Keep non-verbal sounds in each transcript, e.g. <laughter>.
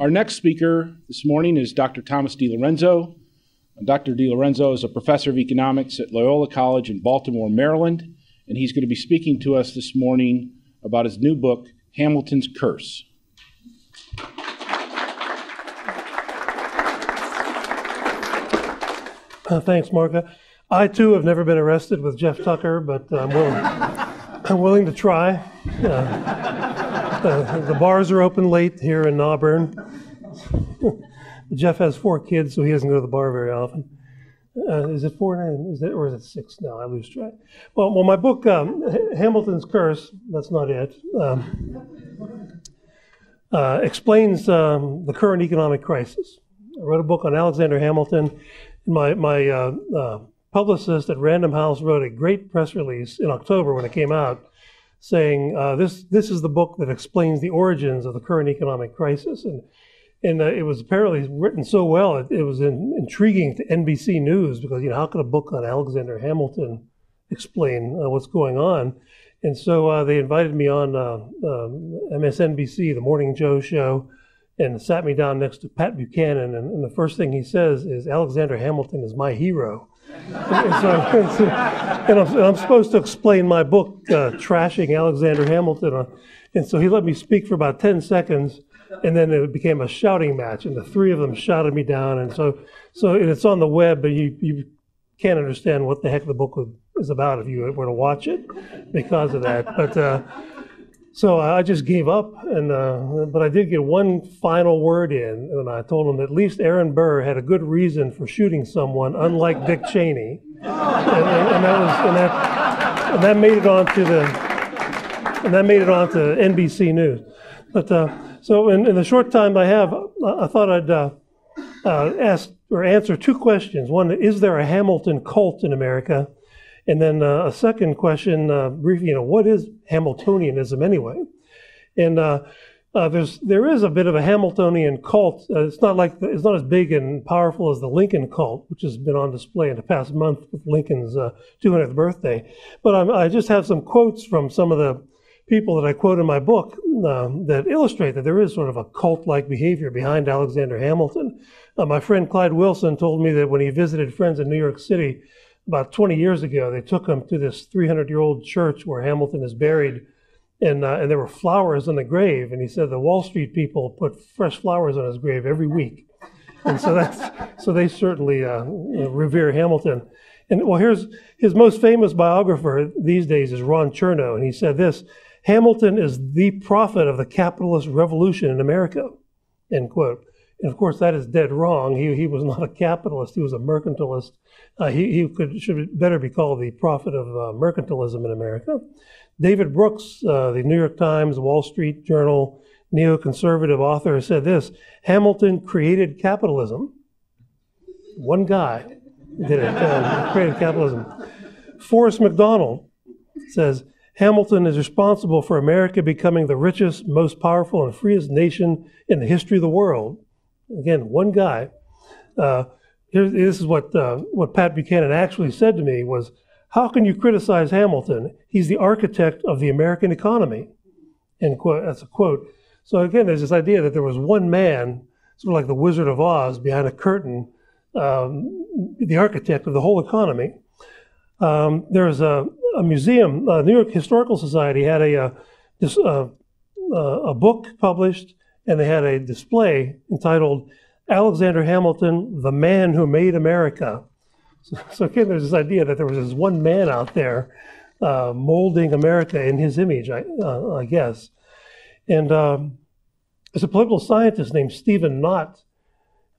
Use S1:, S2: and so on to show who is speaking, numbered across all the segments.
S1: Our next speaker this morning is Dr. Thomas DiLorenzo. Dr. DiLorenzo is a professor of economics at Loyola College in Baltimore, Maryland, and he's going to be speaking to us this morning about his new book, Hamilton's Curse.
S2: Uh, thanks, Marka. I too have never been arrested with Jeff Tucker, but I'm willing, <laughs> I'm willing to try. Uh, uh, the bars are open late here in Auburn. <laughs> Jeff has four kids, so he doesn't go to the bar very often. Uh, is it four? Is it or is it six now? I lose track. Well, well, my book, um, Hamilton's Curse. That's not it. Um, uh, explains um, the current economic crisis. I wrote a book on Alexander Hamilton. My my uh, uh, publicist at Random House wrote a great press release in October when it came out, saying uh, this this is the book that explains the origins of the current economic crisis and and uh, it was apparently written so well it, it was in, intriguing to NBC News because you know how could a book on Alexander Hamilton explain uh, what's going on? And so uh, they invited me on uh, um, MSNBC, the Morning Joe show, and sat me down next to Pat Buchanan. And, and the first thing he says is, "Alexander Hamilton is my hero." And, so, and, I'm, and, I'm, supposed to explain my book, uh, Trashing Alexander Hamilton. Uh, and so he let me speak for about 10 seconds and then it became a shouting match, and the three of them shouted me down. And so, so it's on the web, but you you can't understand what the heck the book is about if you were to watch it because of that. But uh, so I just gave up, and uh, but I did get one final word in, and I told him at least Aaron Burr had a good reason for shooting someone, unlike Dick <laughs> Cheney, and, and, that was and that and that made it onto the and that made it onto NBC News. But uh, so, in, in, the short time I have, I thought I'd uh, uh, ask or answer two questions. One, is there a Hamilton cult in America? And then uh, a second question, uh, briefly, you know, what is Hamiltonianism anyway? And uh, uh, there's there is a bit of a Hamiltonian cult. it's not like the, it's not as big and powerful as the Lincoln cult, which has been on display in the past month with Lincoln's 200th birthday. But I'm, I just have some quotes from some of the people that I quote in my book uh, that illustrate that there is sort of a cult like behavior behind Alexander Hamilton. Uh, my friend Clyde Wilson told me that when he visited friends in New York City about 20 years ago, they took him to this 300 year old church where Hamilton is buried. And, uh, and there were flowers on the grave. And he said the Wall Street people put fresh flowers on his grave every week. And so that's so they certainly uh, revere Hamilton. And well, here's his most famous biographer these days is Ron Chernow, and he said this: Hamilton is the prophet of the capitalist revolution in America, end quote. And of course, that is dead wrong. He, he was <laughs> not a capitalist, he was a mercantilist. Uh, he he could, should better be called the prophet of uh, mercantilism in America. David Brooks, uh, the New York Times, Wall Street Journal, neoconservative author, said this Hamilton created capitalism. One guy did it, uh, created capitalism. Forrest McDonald says Hamilton is responsible for America becoming the richest, most powerful, and freest nation in the history of the world. Again, one guy. Uh, here, this is what uh, what Pat Buchanan actually said to me was, "How can you criticize Hamilton? He's the architect of the American economy." End quote. That's a quote. So again, there's this idea that there was one man, sort of like the Wizard of Oz, behind a curtain, um, the architect of the whole economy. Um, there's a, a museum, uh, New York Historical Society had a, uh, this, uh, uh, a book published, and they had a display entitled Alexander Hamilton, the Man Who Made America. So, <laughs> so again, there's this idea that there was this one man out there uh, molding America in his image, I, uh, I guess. And um, there's a political scientist named Stephen Knott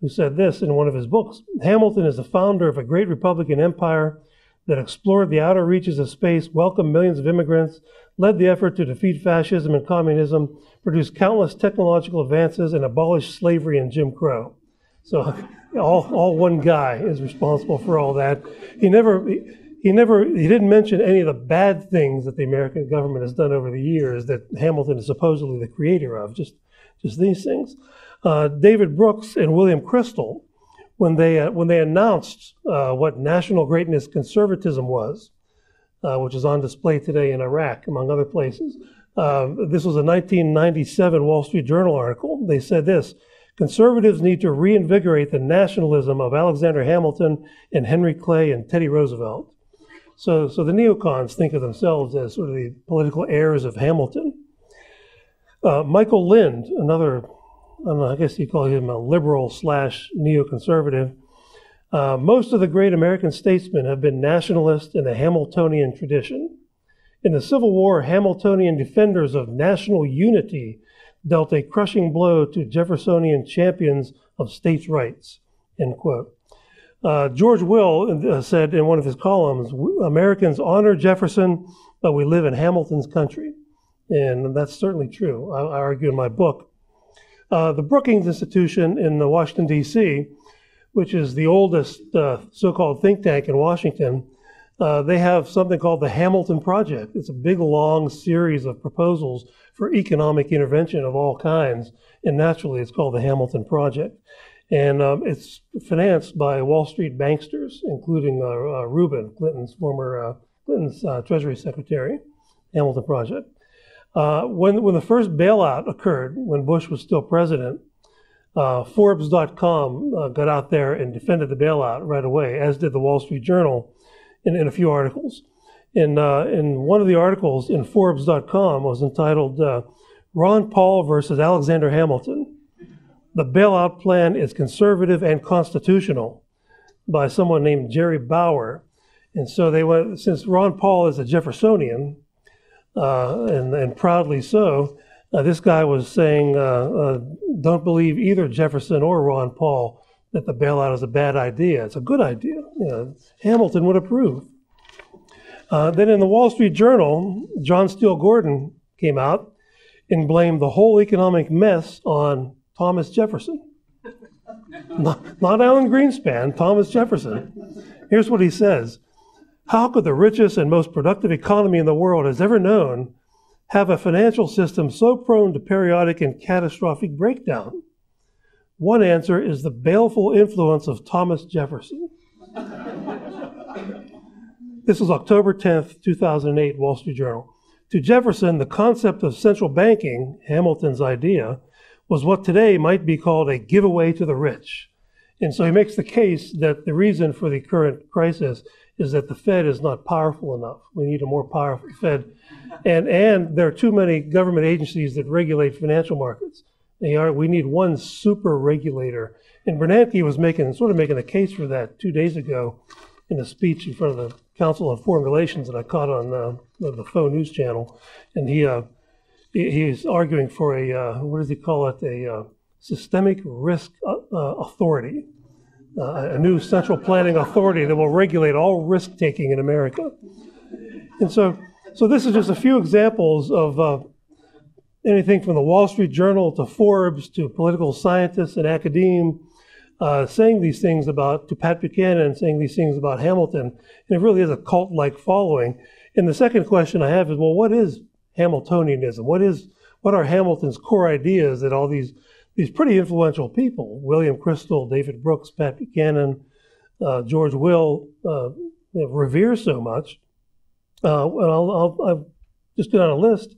S2: who said this in one of his books Hamilton is the founder of a great Republican empire that explored the outer reaches of space, welcomed millions of immigrants, led the effort to defeat fascism and communism, produced countless technological advances, and abolished slavery and Jim Crow. So all, all one guy is responsible for all that. He never he never he didn't mention any of the bad things that the American government has done over the years that Hamilton is supposedly the creator of. Just just these things. Uh, David Brooks and William Kristol when they uh, when they announced uh, what national greatness conservatism was, uh, which is on display today in Iraq, among other places. Uh, this was a 1997 Wall Street Journal article. They said this: Conservatives need to reinvigorate the nationalism of Alexander Hamilton and Henry Clay and Teddy Roosevelt. So, so the neocons think of themselves as sort of the political heirs of Hamilton. Uh, Michael Lind, another, I know, I guess you call him a liberal slash neoconservative. Uh, most of the great American statesmen have been nationalists in the Hamiltonian tradition. In the Civil War, Hamiltonian defenders of national unity dealt a crushing blow to Jeffersonian champions of states' rights. End quote. Uh, George Will uh, said in one of his columns, Americans honor Jefferson, but we live in Hamilton's country. And that's certainly true. I, I argue in my book. Uh, the Brookings Institution in Washington, D.C., which is the oldest uh, so called think tank in Washington, uh, they have something called the Hamilton Project. It's a big, long series of proposals for economic intervention of all kinds. And naturally, it's called the Hamilton Project. And um, it's financed by Wall Street banksters, including uh, uh, Rubin, Clinton's former uh, Clinton's uh, Treasury Secretary, Hamilton Project. When, when the first bailout occurred, when Bush was still president, Forbes.com got out there and defended the bailout right away, as did the Wall Street Journal in, in a few articles. In, uh, in one of the articles in Forbes.com was entitled uh, Ron Paul versus Alexander Hamilton. The bailout plan is conservative and constitutional by someone named Jerry Bowyer. And so they went, since Ron Paul is a Jeffersonian, uh, and, and proudly so, uh, this guy was saying, uh, uh, don't believe either Jefferson or Ron Paul that the bailout is a bad idea. It's a good idea. You know, Hamilton would approve. Uh, then in the Wall Street Journal, John Steele Gordon came out and blamed the whole economic mess on Thomas Jefferson. <laughs> not, not Alan Greenspan, Thomas Jefferson. Here's what he says How could the richest and most productive economy in the world has ever known have a financial system so prone to periodic and catastrophic breakdown? One answer is the baleful influence of Thomas Jefferson. <laughs> this was October 10th, 2008, Wall Street Journal. To Jefferson, the concept of central banking, Hamilton's idea, was what today might be called a giveaway to the rich. And so he makes the case that the reason for the current crisis is that the Fed is not powerful enough. We need a more powerful Fed. And, and there are too many government agencies that regulate financial markets. They are, we need one super regulator. And Bernanke was making sort of making a case for that two days ago in a speech in front of the Council on Foreign Relations that I caught on uh, the Faux News Channel. And he uh, he's arguing for a uh, what does he call it a uh, systemic risk uh, uh, a new central planning authority that will regulate all risk taking in America. And so, so this is just a few examples of anything from the Wall Street Journal to Forbes to political scientists and academe uh, saying these things about, to Pat Buchanan, saying these things about Hamilton. And it really is a cult like following. And the second question I have is well, what is Hamiltonianism? What is what are Hamilton's core ideas that all these these pretty influential people, William Kristol, David Brooks, Pat Buchanan, uh, George Will, uh, revere so much? Uh, and I'll, I'll, I'll just go on a list.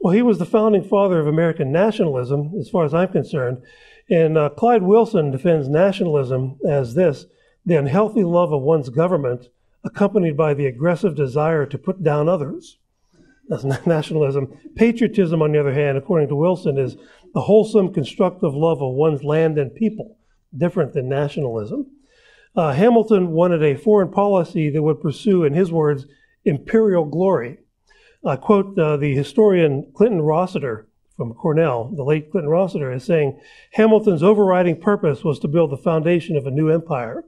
S2: Well, he was the founding father of American nationalism, as far as I'm concerned. And uh, Clyde Wilson defends nationalism as this the unhealthy love of one's government, accompanied by the aggressive desire to put down others. That's <laughs> nationalism. Patriotism, on the other hand, according to Wilson, is the wholesome, constructive love of one's land and people, different than nationalism. Uh, Hamilton wanted a foreign policy that would pursue, in his words, imperial glory I quote uh, the historian Clinton Rossiter from Cornell, the late Clinton Rossiter, as saying Hamilton's overriding purpose was to build the foundation of a new empire.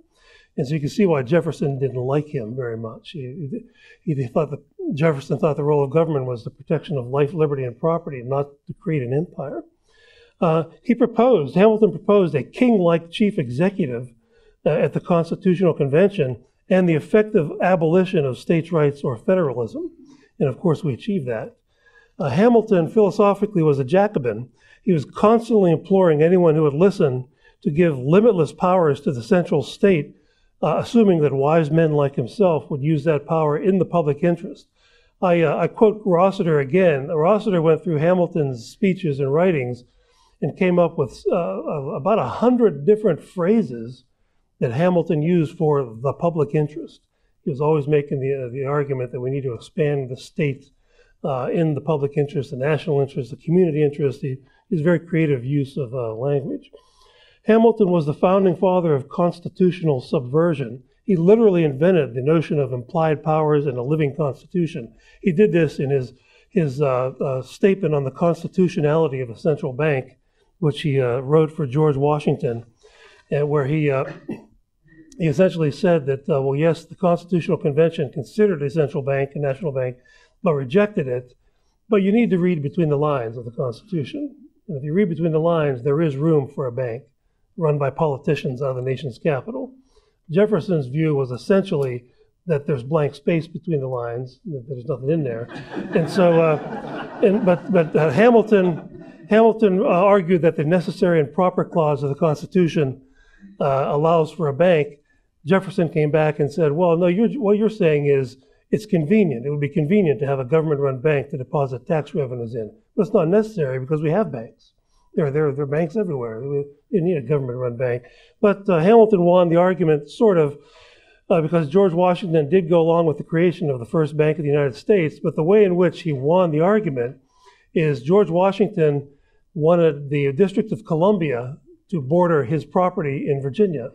S2: And so you can see why Jefferson didn't like him very much. He, he, thought Jefferson thought the role of government was the protection of life, liberty, and property, not to create an empire. Uh, he proposed, Hamilton proposed a king like chief executive uh, at the Constitutional Convention and the effective abolition of states' rights or federalism. And of course, we achieved that. Uh, Hamilton philosophically was a Jacobin. He was constantly imploring anyone who would listen to give limitless powers to the central state, uh, assuming that wise men like himself would use that power in the public interest. I, uh, I quote Rossiter again. Rossiter went through Hamilton's speeches and writings, and came up with uh, about a hundred different phrases that Hamilton used for the public interest. He was always making the, uh, the argument that we need to expand the state uh, in the public interest, the national interest, the community interest. He, his very creative use of uh, language. Hamilton was the founding father of constitutional subversion. He literally invented the notion of implied powers in a living constitution. He did this in his, his uh, uh, statement on the constitutionality of a central bank, which he uh, wrote for George Washington, and where he, uh, he essentially said that, uh, well, yes, the Constitutional Convention considered a central bank a national bank, but rejected it. But you need to read between the lines of the Constitution. And if you read between the lines, there is room for a bank run by politicians out of the nation's capital. Jefferson's view was essentially that there's blank space between the lines, that there's nothing in there. and so, uh, and, but, but uh, Hamilton, Hamilton uh, argued that the necessary and proper clause of the Constitution uh, allows for a bank. Jefferson came back and said, well, no, you're, what you're saying is it's convenient. It would be convenient to have a government run bank to deposit tax revenues in. But it's not necessary because we have banks. There, there, there are banks everywhere. We didn't need a government run bank. But uh, Hamilton won the argument, sort of, uh, because George Washington did go along with the creation of the first bank of the United States. But the way in which he won the argument is George Washington wanted the District of Columbia to border his property in Virginia.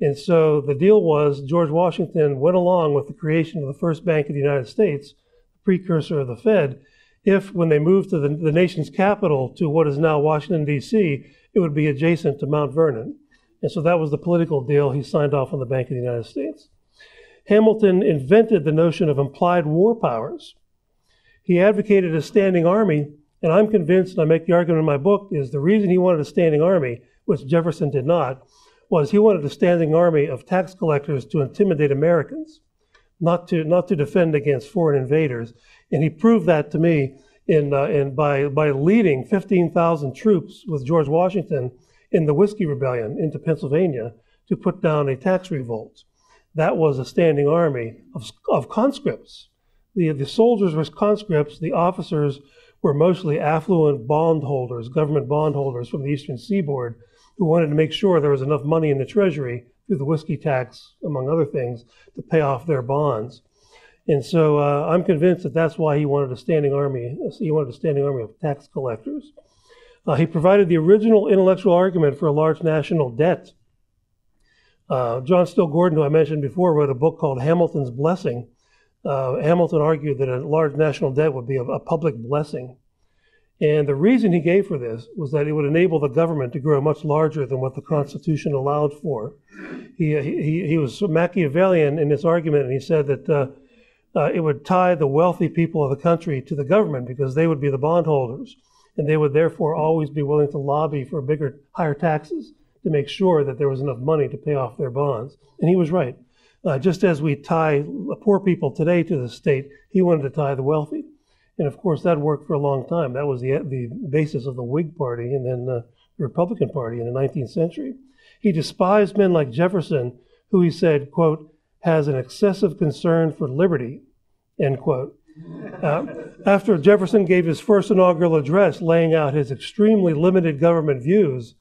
S2: And so the deal was George Washington went along with the creation of the first bank of the United States, precursor of the Fed, if when they moved to the, the nation's capital to what is now Washington, D.C., it would be adjacent to Mount Vernon. And so that was the political deal he signed off on the Bank of the United States. Hamilton invented the notion of implied war powers. He advocated a standing army, and I'm convinced, and I make the argument in my book, is the reason he wanted a standing army, which Jefferson did not, was he wanted a standing army of tax collectors to intimidate Americans, not to not to defend against foreign invaders. And he proved that to me in, uh, in by by leading 15,000 troops with George Washington in the Whiskey Rebellion into Pennsylvania to put down a tax revolt. That was a standing army of, of conscripts. The, the soldiers were conscripts, the officers were mostly affluent bondholders, government bondholders from the eastern seaboard who wanted to make sure there was enough money in the Treasury through the whiskey tax, among other things, to pay off their bonds. And so uh, I'm convinced that that's why he wanted a standing army. He wanted a standing army of tax collectors. Uh, he provided the original intellectual argument for a large national debt. Uh, John Steele Gordon, who I mentioned before, wrote a book called Hamilton's Blessing. Uh, Hamilton argued that a large national debt would be a, a public blessing. And the reason he gave for this was that it would enable the government to grow much larger than what the Constitution allowed for. He, he, he was Machiavellian in his argument, and he said that uh, uh, it would tie the wealthy people of the country to the government because they would be the bondholders, and they would therefore always be willing to lobby for bigger, higher taxes to make sure that there was enough money to pay off their bonds. And he was right. Uh, just as we tie poor people today to the state, he wanted to tie the wealthy. And of course, that worked for a long time. That was the, the basis of the Whig Party and then the Republican Party in the 19th century. He despised men like Jefferson, who he said, quote, has an excessive concern for liberty, end quote. Uh, after Jefferson gave his first inaugural address laying out his extremely limited government views,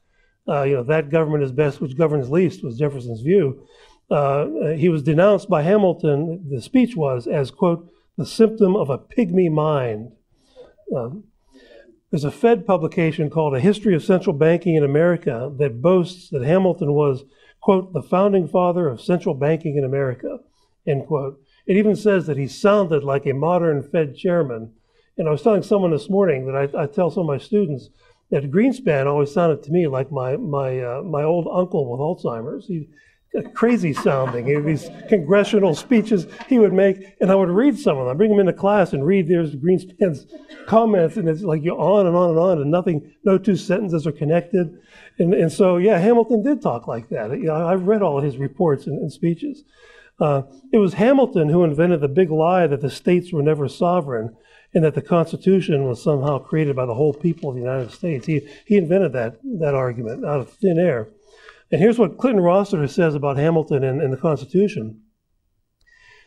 S2: uh, you know, that government is best which governs least was Jefferson's view. Uh, he was denounced by Hamilton, the speech was, as, quote, the symptom of a pygmy mind. Um, there's a Fed publication called A History of Central Banking in America that boasts that Hamilton was, quote, the founding father of central banking in America, end quote. It even says that he sounded like a modern Fed chairman. And I was telling someone this morning that I, I tell some of my students that Greenspan always sounded to me like my, my, uh, my old uncle with Alzheimer's. He, crazy sounding. These congressional speeches he would make, and I would read some of them. I bring them into class and read there's Greenspan's comments, and it's like you're on and on and on, and nothing, no two sentences are connected. And, and so, yeah, Hamilton did talk like that. You know, I've read all his reports and, and speeches. Uh, it was Hamilton who invented the big lie that the states were never sovereign and that the Constitution was somehow created by the whole people of the United States. He, he invented that, that argument out of thin air. And here's what Clinton Rossiter says about Hamilton and, and the Constitution.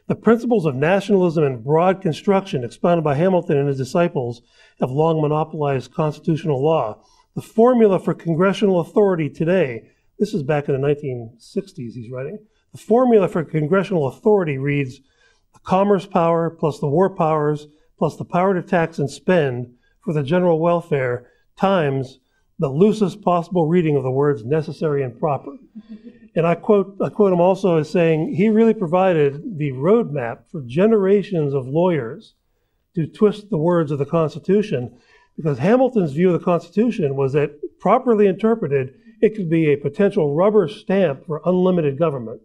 S2: The principles of nationalism and broad construction expounded by Hamilton and his disciples have long monopolized constitutional law. The formula for congressional authority today, this is back in the 1960s, he's writing. The formula for congressional authority reads the commerce power plus the war powers plus the power to tax and spend for the general welfare times the loosest possible reading of the words necessary and proper. And I quote, I quote him also as saying he really provided the roadmap for generations of lawyers to twist the words of the Constitution because Hamilton's view of the Constitution was that properly interpreted, it could be a potential rubber stamp for unlimited government.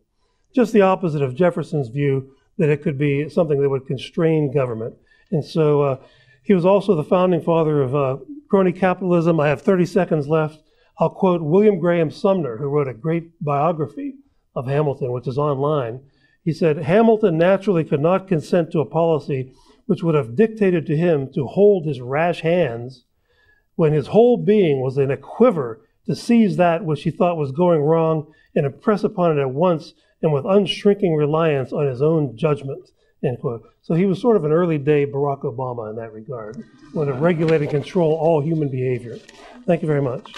S2: Just the opposite of Jefferson's view that it could be something that would constrain government. And so uh, he was also the founding father of uh, crony capitalism. I have 30 seconds left. I'll quote William Graham Sumner, who wrote a great biography of Hamilton, which is online. He said, Hamilton naturally could not consent to a policy which would have dictated to him to hold his rash hands when his whole being was in a quiver to seize that which he thought was going wrong and impress upon it at once and with unshrinking reliance on his own judgment. End quote. So he was sort of an early day Barack Obama in that regard, wanted to regulate and control all human behavior. Thank you very much.